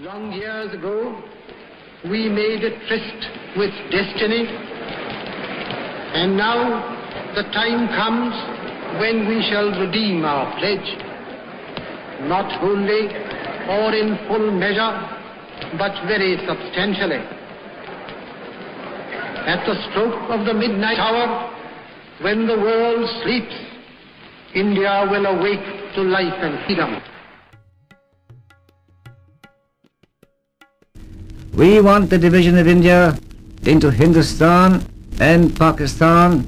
Long years ago, we made a tryst with destiny, and now the time comes when we shall redeem our pledge, not wholly or in full measure, but very substantially. At the stroke of the midnight hour, when the world sleeps, India will awake to life and freedom. We want the division of India into Hindustan and Pakistan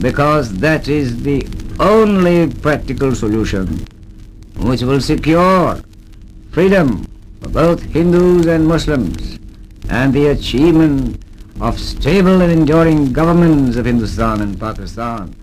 because that is the only practical solution which will secure freedom for both Hindus and Muslims and the achievement of stable and enduring governments of Hindustan and Pakistan.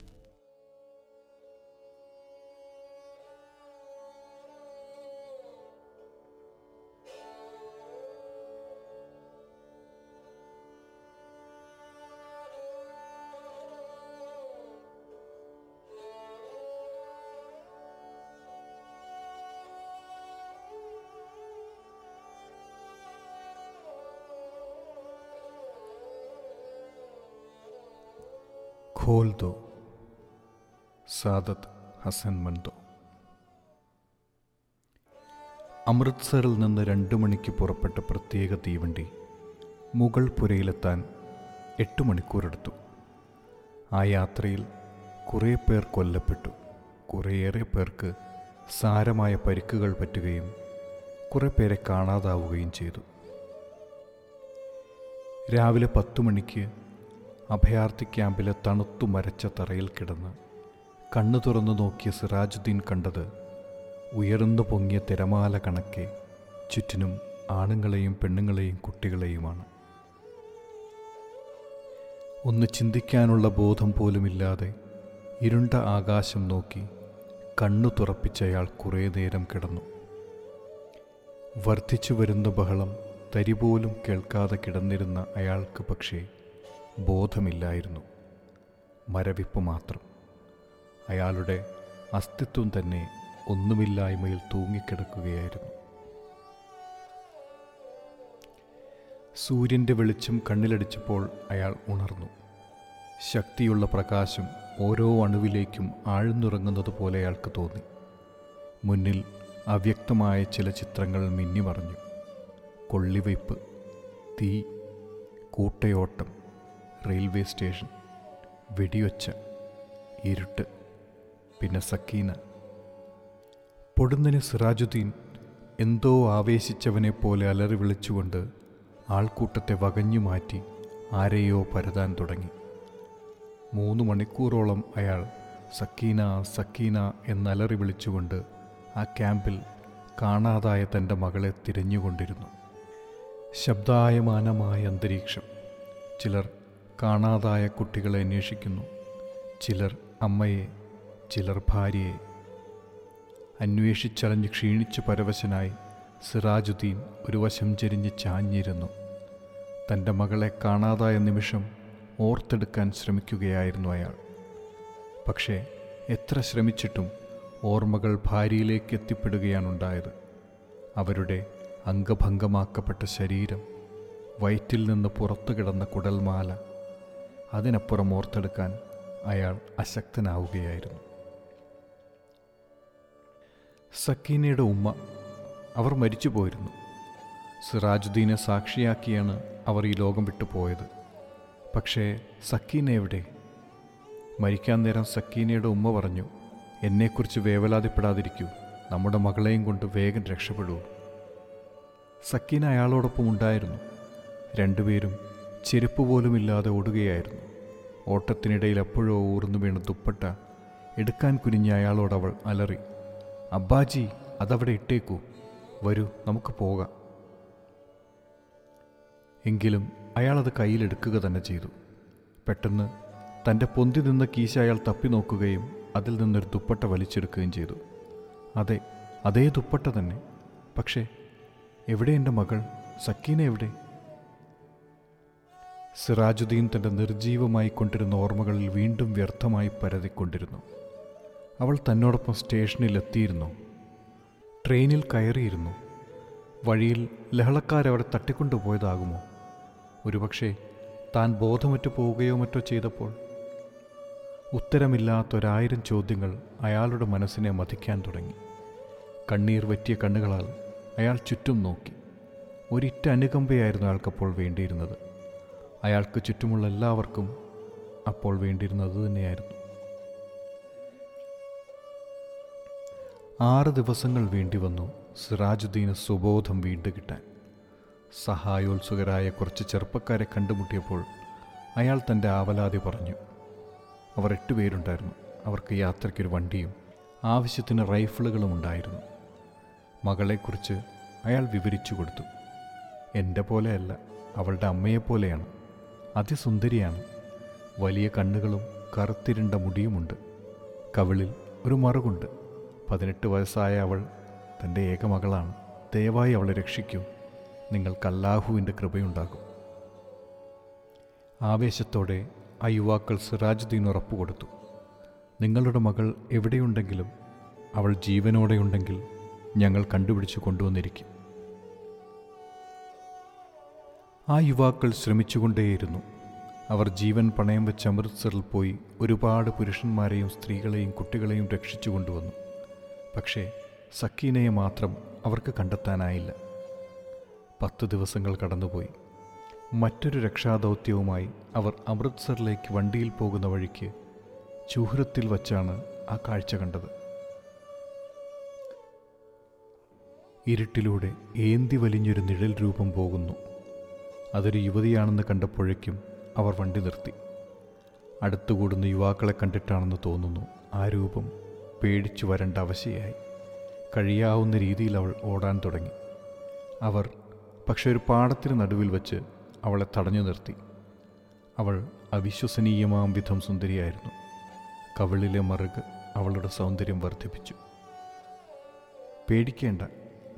ഖോൽ ദോ സാദത്ത് ഹസൻ മൻദോ അമൃത്സറിൽ നിന്ന് രണ്ടു മണിക്ക് പുറപ്പെട്ട പ്രത്യേക തീവണ്ടി മുഗൾ പുരയിലെത്താൻ എട്ട് മണിക്കൂറെടുത്തു. ആ യാത്രയിൽ കുറേ പേർ കൊല്ലപ്പെട്ടു. കുറേയേറെ പേർക്ക് സാരമായ പരിക്കുകൾ പറ്റുകയും കുറേ പേരെ കാണാതാവുകയും ചെയ്തു. രാവിലെ പത്തു മണിക്ക് അഭയാർത്ഥി ക്യാമ്പിലെ തണുത്തു മരച്ച തറയിൽ കിടന്ന് കണ്ണു തുറന്നു നോക്കിയ സിറാജുദ്ദീൻ കണ്ടത് ഉയർന്നു പൊങ്ങിയ തിരമാല കണക്കെ ചുറ്റിനും ആണുങ്ങളെയും പെണ്ണുങ്ങളെയും കുട്ടികളെയുമാണ്. ഒന്ന് ചിന്തിക്കാനുള്ള ബോധം പോലുമില്ലാതെ ഇരുണ്ട ആകാശം നോക്കി കണ്ണു തുറപ്പിച്ചയാൾ കുറേ നേരം കിടന്നു. വർദ്ധിച്ചു വരുന്ന ബഹളം തരിപോലും കേൾക്കാതെ കിടന്നിരുന്ന അയാൾക്ക് പക്ഷേ ബോധമില്ലായിരുന്നു. മരവിപ്പ് മാത്രം. അയാളുടെ അസ്തിത്വം തന്നെ ഒന്നുമില്ലായ്മയിൽ തൂങ്ങിക്കിടക്കുകയായിരുന്നു. സൂര്യന്റെ വെളിച്ചം കണ്ണിലടിച്ചപ്പോൾ അയാൾ ഉണർന്നു. ശക്തിയുള്ള പ്രകാശം ഓരോ അണുവിലേക്കും ആഴ്ന്നിറങ്ങുന്നത് പോലെ അയാൾക്ക് തോന്നി. മുന്നിൽ അവ്യക്തമായ ചില ചിത്രങ്ങൾ മിന്നിമറഞ്ഞു. കൊള്ളിവയ്പ് തീ കൂട്ടയോട്ടം റെയിൽവേ സ്റ്റേഷൻ. വെടിയൊച്ച ഇരുട്ട് പിന്നെ സക്കീന. പൊടുന്നിന് സിറാജുദ്ദീൻ എന്തോ ആവേശിച്ചവനെ പോലെ അലറി വിളിച്ചുകൊണ്ട് ആൾക്കൂട്ടത്തെ വകഞ്ഞു മാറ്റി ആരെയോ പരതാൻ തുടങ്ങി. മൂന്ന് മണിക്കൂറോളം അയാൾ സക്കീന സക്കീന എന്നലറി വിളിച്ചുകൊണ്ട് ആ ക്യാമ്പിൽ കാണാതായ തന്റെ മകളെ തിരഞ്ഞുകൊണ്ടിരുന്നു. ശബ്ദായമാനമായ അന്തരീക്ഷം. ചിലർ കാണാതായ കുട്ടികളെ അന്വേഷിക്കുന്നു. ചിലർ അമ്മയെ ചിലർ ഭാര്യയെ. അന്വേഷിച്ചലഞ്ഞ് ക്ഷീണിച്ച് പരവശനായി സിറാജുദ്ദീൻ ഒരു വശം ചെരിഞ്ഞ് ചാഞ്ഞിരുന്നു. തന്റെ മകളെ കാണാതായ നിമിഷം ഓർത്തെടുക്കാൻ ശ്രമിക്കുകയായിരുന്നു അയാൾ. പക്ഷേ എത്ര ശ്രമിച്ചിട്ടും ഓർമ്മകൾ ഭാര്യയിലേക്ക് എത്തിപ്പെടുകയാണുണ്ടായത്. അവരുടെ അംഗഭംഗമാക്കപ്പെട്ട ശരീരം വയറ്റിൽ നിന്ന് പുറത്തു കിടന്ന കുടൽമാല അതിനപ്പുറം ഓർത്തെടുക്കാൻ അയാൾ അശക്തനാവുകയായിരുന്നു. സക്കീനയുടെ ഉമ്മ അവർ മരിച്ചു പോയിരുന്നു സിറാജുദ്ദീനെ സാക്ഷിയാക്കിയാണ് അവർ ഈ ലോകം വിട്ടു പോയത് പക്ഷേ സക്കീന എവിടെ? മരിക്കാൻ നേരം സക്കീനയുടെ ഉമ്മ പറഞ്ഞു എന്നെക്കുറിച്ച് വേവലാതിപ്പെടാതിരിക്കൂ. നമ്മുടെ മകളെയും കൊണ്ട് വേഗം രക്ഷപ്പെടൂ സക്കീന അയാളോടൊപ്പം ഉണ്ടായിരുന്നു. രണ്ടുപേരും ചെരുപ്പ് പോലുമില്ലാതെ ഓടുകയായിരുന്നു. ഓട്ടത്തിനിടയിൽ എപ്പോഴോ ഊർന്നു വീണ ദുപ്പട്ട എടുക്കാൻ കുനിഞ്ഞ അയാളോട് അവൾ അലറി അബ്ബാജി അതവിടെ ഇട്ടേക്കൂ. വരൂ നമുക്ക് പോകാം. എങ്കിലും അയാളത് കയ്യിലെടുക്കുക തന്നെ ചെയ്തു. പെട്ടെന്ന് തന്റെ പൊന്തി നിന്ന കീശ അയാൾ തപ്പി നോക്കുകയും അതിൽ നിന്നൊരു ദുപ്പട്ട വലിച്ചെടുക്കുകയും ചെയ്തു. അതെ അതേ ദുപ്പട്ട തന്നെ. പക്ഷേ എവിടെ എന്റെ മകൾ? സക്കീന എവിടെ? സിറാജുദ്ദീൻ തന്റെ നിർജീവമായി കൊണ്ടിരുന്ന ഓർമ്മകളിൽ വീണ്ടും വ്യർത്ഥമായി പരതിക്കൊണ്ടിരുന്നു. അവൾ തന്നോടൊപ്പം സ്റ്റേഷനിൽ എത്തിയിരുന്നു ട്രെയിനിൽ കയറിയിരുന്നു. വഴിയിൽ ലഹളക്കാരവരെ തട്ടിക്കൊണ്ടുപോയതാകുമോ ഒരുപക്ഷെ താൻ ബോധമറ്റു പോവുകയോ മറ്റോ ചെയ്തപ്പോൾ? ഉത്തരമില്ലാത്തൊരായിരം ചോദ്യങ്ങൾ അയാളുടെ മനസ്സിനെ മതിക്കാൻ തുടങ്ങി. കണ്ണീർ വറ്റിയ കണ്ണുകളാൽ അയാൾ ചുറ്റും നോക്കി. ഒരിറ്റ അനുകമ്പയായിരുന്നു അയാൾക്കപ്പോൾ വേണ്ടിയിരുന്നത്. അയാൾക്ക് ചുറ്റുമുള്ള എല്ലാവർക്കും അപ്പോൾ വേണ്ടിയിരുന്നത് തന്നെയായിരുന്നു. ആറ് ദിവസങ്ങൾ വേണ്ടി വന്നു സിറാജുദ്ദീന് സുബോധം വീണ്ടു കിട്ടാൻ. സഹായോത്സുകരായ കുറച്ച് ചെറുപ്പക്കാരെ കണ്ടുമുട്ടിയപ്പോൾ അയാൾ തന്റെ ആവലാതി പറഞ്ഞു. അവർ എട്ടുപേരുണ്ടായിരുന്നു അവർക്ക് യാത്രയ്ക്കൊരു വണ്ടിയും ആവശ്യത്തിന് റൈഫിളുകളും ഉണ്ടായിരുന്നു. മകളെക്കുറിച്ച് അയാൾ വിവരിച്ചു കൊടുത്തു. എന്റെ പോലെയല്ല അവളുടെ അമ്മയെപ്പോലെയാണ്. അതിസുന്ദരിയാണ്. വലിയ കണ്ണുകളും കറുത്തിരുണ്ട മുടിയുമുണ്ട്. കവിളിൽ ഒരു മറുകുണ്ട്. പതിനെട്ട് വയസ്സായ അവൾ തന്റെ ഏകമകളാണ് ദയവായി അവളെ രക്ഷിക്കൂ. നിങ്ങൾക്ക് അല്ലാഹുവിന്റെ കൃപയുണ്ടാകും. ആവേശത്തോടെ ആ യുവാക്കൾ സിറാജുദ്ദീൻ ഉറപ്പുകൊടുത്തു നിങ്ങളുടെ മകൾ എവിടെയുണ്ടെങ്കിലും അവൾ ജീവനോടെയുണ്ടെങ്കിൽ ഞങ്ങൾ കണ്ടുപിടിച്ച് കൊണ്ടുവന്നിരിക്കും. ആ യുവാക്കൾ ശ്രമിച്ചുകൊണ്ടേയിരുന്നു. അവർ ജീവൻ പണയം വെച്ച് അമൃത്സറിൽ പോയി ഒരുപാട് പുരുഷന്മാരെയും സ്ത്രീകളെയും കുട്ടികളെയും രക്ഷിച്ചു കൊണ്ടുവന്നു. പക്ഷേ സക്കീനയെ മാത്രം അവർക്ക് കണ്ടെത്താനായില്ല. പത്ത് ദിവസങ്ങൾ കടന്നുപോയി. മറ്റൊരു രക്ഷാദൗത്യവുമായി അവർ അമൃത്സറിലേക്ക് വണ്ടിയിൽ പോകുന്ന വഴിക്ക് ചൂഹ്രത്തിൽ വച്ചാണ് ആ കാഴ്ച കണ്ടത്. ഇരുട്ടിലൂടെ ഏന്തി വലിഞ്ഞൊരു നിഴൽ രൂപം പോകുന്നു. അതൊരു യുവതിയാണെന്ന് കണ്ടപ്പോഴേക്കും അവർ വണ്ടി നിർത്തി. അടുത്തുകൂടുന്ന യുവാക്കളെ കണ്ടിട്ടാണെന്ന് തോന്നുന്നു ആ രൂപം പേടിച്ചു വരേണ്ട അവശയായി. കഴിയാവുന്ന രീതിയിൽ അവൾ ഓടാൻ തുടങ്ങി. അവർ പക്ഷെ ഒരു പാടത്തിന് നടുവിൽ വച്ച് അവളെ തടഞ്ഞു നിർത്തി. അവൾ അവിശ്വസനീയമാം വിധം സുന്ദരിയായിരുന്നു. കവിളിലെ മറുക് അവളുടെ സൗന്ദര്യം വർദ്ധിപ്പിച്ചു. പേടിക്കേണ്ട.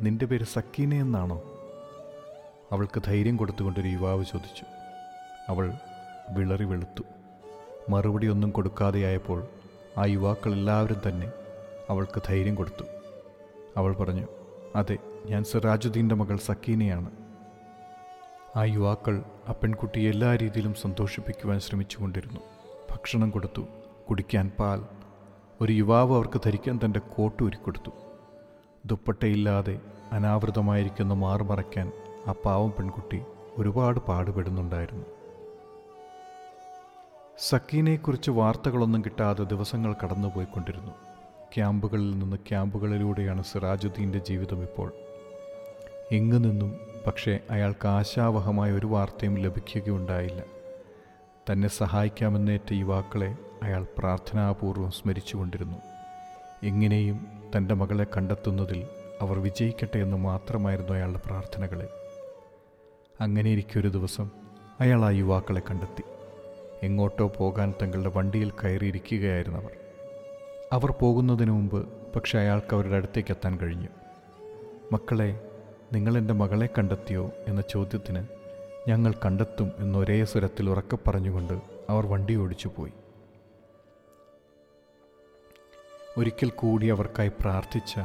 നിന്റെ പേര് സക്കീന എന്നാണോ? അവൾക്ക് ധൈര്യം കൊടുത്തുകൊണ്ടൊരു യുവാവ് ചോദിച്ചു. അവൾ വിളറി വെളുത്തു. മറുപടി ഒന്നും കൊടുക്കാതെയായപ്പോൾ ആ യുവാക്കൾ എല്ലാവരും തന്നെ അവൾക്ക് ധൈര്യം കൊടുത്തു. അവൾ പറഞ്ഞു അതെ ഞാൻ സിറാജുദ്ദീന്റെ മകൾ സക്കീനയാണ്. ആ യുവാക്കൾ ആ പെൺകുട്ടിയെ എല്ലാ രീതിയിലും സന്തോഷിപ്പിക്കുവാൻ ശ്രമിച്ചുകൊണ്ടിരുന്നു. ഭക്ഷണം കൊടുത്തു കുടിക്കാൻ പാൽ. ഒരു യുവാവ് അവർക്ക് ധരിക്കാൻ തന്റെ കോട്ട് ഒരുക്കൊടുത്തു ദുപ്പട്ടയില്ലാതെ അനാവൃതമായിരിക്കുന്ന മാറുമറയ്ക്കാൻ ആ പാവം പെൺകുട്ടി ഒരുപാട് പാടുപെടുന്നുണ്ടായിരുന്നു. സക്കീനയെക്കുറിച്ച് വാർത്തകളൊന്നും കിട്ടാതെ ദിവസങ്ങൾ കടന്നുപോയിക്കൊണ്ടിരുന്നു. ക്യാമ്പുകളിൽ നിന്ന് ക്യാമ്പുകളിലൂടെയാണ് സിറാജുദ്ദീന്റെ ജീവിതം ഇപ്പോൾ. എങ്ങു നിന്നും പക്ഷേ അയാൾക്ക് ആശാവഹമായ ഒരു വാർത്തയും ലഭിക്കുകയുണ്ടായില്ല. തന്നെ സഹായിക്കാമെന്നേറ്റ യുവാക്കളെ അയാൾ പ്രാർത്ഥനാപൂർവം സ്മരിച്ചുകൊണ്ടിരുന്നു. എങ്ങനെയും തന്റെ മകളെ കണ്ടെത്തുന്നതിൽ അവർ വിജയിക്കട്ടെ എന്ന് മാത്രമായിരുന്നു അയാളുടെ പ്രാർത്ഥനകളെ. അങ്ങനെയിരിക്കെ ഒരു ദിവസം അയാൾ ആ യുവാക്കളെ കണ്ടെത്തി. എങ്ങോട്ടോ പോകാൻ തങ്ങളുടെ വണ്ടിയിൽ കയറിയിരിക്കുകയായിരുന്നവർ. അവർ പോകുന്നതിന് മുമ്പ് പക്ഷെ അയാൾക്ക് അവരുടെ അടുത്തേക്ക് എത്താൻ കഴിഞ്ഞു. മക്കളെ നിങ്ങൾ എന്റെ മകളെ കണ്ടെത്തിയോ? എന്ന ചോദ്യത്തിന് ഞങ്ങൾ കണ്ടെത്തും എന്നൊരേ സ്വരത്തിൽ ഉറക്കെ പറഞ്ഞുകൊണ്ട് അവർ വണ്ടി ഓടിച്ചു പോയി. ഒരിക്കൽ കൂടി അവർക്കായി പ്രാർത്ഥിച്ച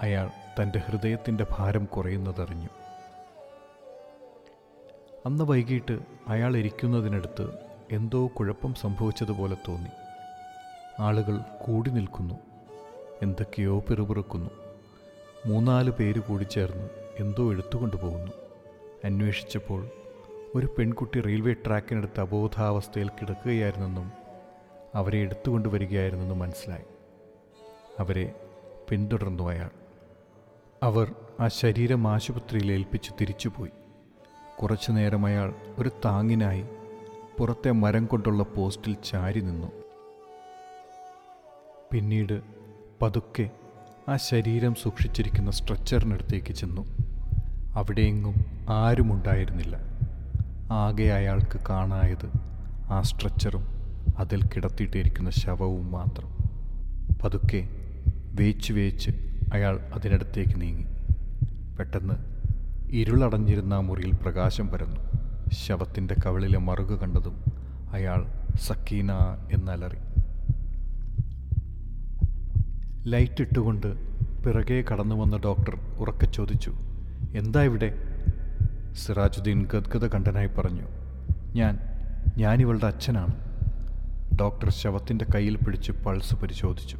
അയാൾ തന്റെ ഹൃദയത്തിന്റെ ഭാരം കുറയുന്നതറിഞ്ഞു. അന്ന് വൈകിട്ട് അയാൾ ഇരിക്കുന്നതിനടുത്ത് എന്തോ കുഴപ്പം സംഭവിച്ചതുപോലെ തോന്നി. ആളുകൾ കൂടി നിൽക്കുന്നു. എന്തൊക്കെയോ പിറുപിറുക്കുന്നു. മൂന്നാൽ പേര് കൂടി ചേർന്ന് എന്തോ എടുത്തുകൊണ്ടു പോകുന്നു. അന്വേഷിച്ചപ്പോൾ ഒരു പെൺകുട്ടി റെയിൽവേ ട്രാക്കിനടുത്ത് അബോധാവസ്ഥയിൽ കിടക്കുകയായിരുന്നെന്നും അവരെ എടുത്തുകൊണ്ട് വരികയായിരുന്നെന്നും മനസ്സിലായി. അവരെ പിന്തുടർന്നു അയാൾ. അവർ ആ ശരീരം ആശുപത്രിയിൽ ഏൽപ്പിച്ച് തിരിച്ചുപോയി. കുറച്ചു നേരം അയാൾ ഒരു താങ്ങിനായി പുറത്തെ മരം കൊണ്ടുള്ള പോസ്റ്റിൽ ചാരി നിന്നു. പിന്നീട് പതുക്കെ ആ ശരീരം സൂക്ഷിച്ചിരിക്കുന്ന സ്ട്രെച്ചറിനടുത്തേക്ക് ചെന്നു. അവിടെയെങ്ങും ആരുമുണ്ടായിരുന്നില്ല. ആകെ അയാൾക്ക് കാണായത് ആ സ്ട്രെച്ചറും അതിൽ കിടത്തിയിട്ടിരിക്കുന്ന ശവവും മാത്രം. പതുക്കെ വേച്ച് വേച്ച് അയാൾ അതിനടുത്തേക്ക് നീങ്ങി. പെട്ടെന്ന് ഇരുളടഞ്ഞിരുന്ന മുറിയിൽ പ്രകാശം പരന്നു. ശവത്തിന്റെ കവിളിലെ മറുക് കണ്ടതും അയാൾ സക്കീന എന്നലറി. ലൈറ്റ് ഇട്ടുകൊണ്ട് പിറകെ കടന്നു വന്ന ഡോക്ടർ ഉറക്കെ ചോദിച്ചു എന്താ ഇവിടെ? സിറാജുദ്ദീൻ ഗദ്ഗത കണ്ഠനായി പറഞ്ഞു ഞാൻ ഞാനിവളുടെ അച്ഛനാണ്. ഡോക്ടർ ശവത്തിന്റെ കയ്യിൽ പിടിച്ച് പൾസ് പരിശോധിച്ചു.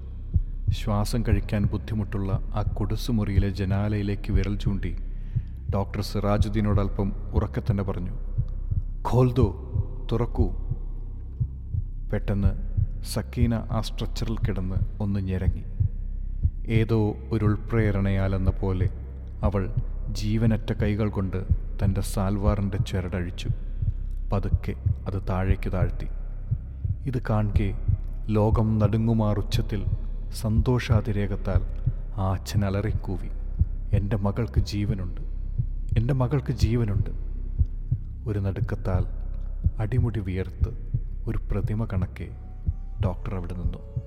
ശ്വാസം കഴിക്കാൻ ബുദ്ധിമുട്ടുള്ള ആ കുടുസുമുറിയിലെ ജനാലയിലേക്ക് വിരൽ ചൂണ്ടി ഡോക്ടർ സിറാജുദ്ദീനോട് അല്പം ഉറക്കെ തന്നെ പറഞ്ഞു ഖോൽദോ തുറക്കൂ. പെട്ടെന്ന് സക്കീന ആ സ്ട്രക്ചറിൽ കിടന്ന് ഒന്ന് ഞെരങ്ങി. ഏതോ ഒരു ഉൾപ്രേരണയാലെന്ന പോലെ അവൾ ജീവനറ്റ കൈകൾ കൊണ്ട് തന്റെ സാൽവാറിന്റെ ചുരടഴിച്ചു. പതുക്കെ അത് താഴേക്ക് താഴ്ത്തി. ഇത് കാണുകെ ലോകം നടുങ്ങുമാറുച്ചത്തിൽ സന്തോഷാതിരേകത്താൽ ആ അച്ഛൻ അലറിക്കൂവി. എന്റെ മകൾക്ക് ജീവനുണ്ട്. എന്റെ മകൾക്ക് ജീവനുണ്ട്. ഒരു നടുക്കത്താൽ അടിമുടി വിയർത്ത് ഒരു പ്രതിമ കണക്കെ ഡോക്ടർ അവിടെ നിന്നു.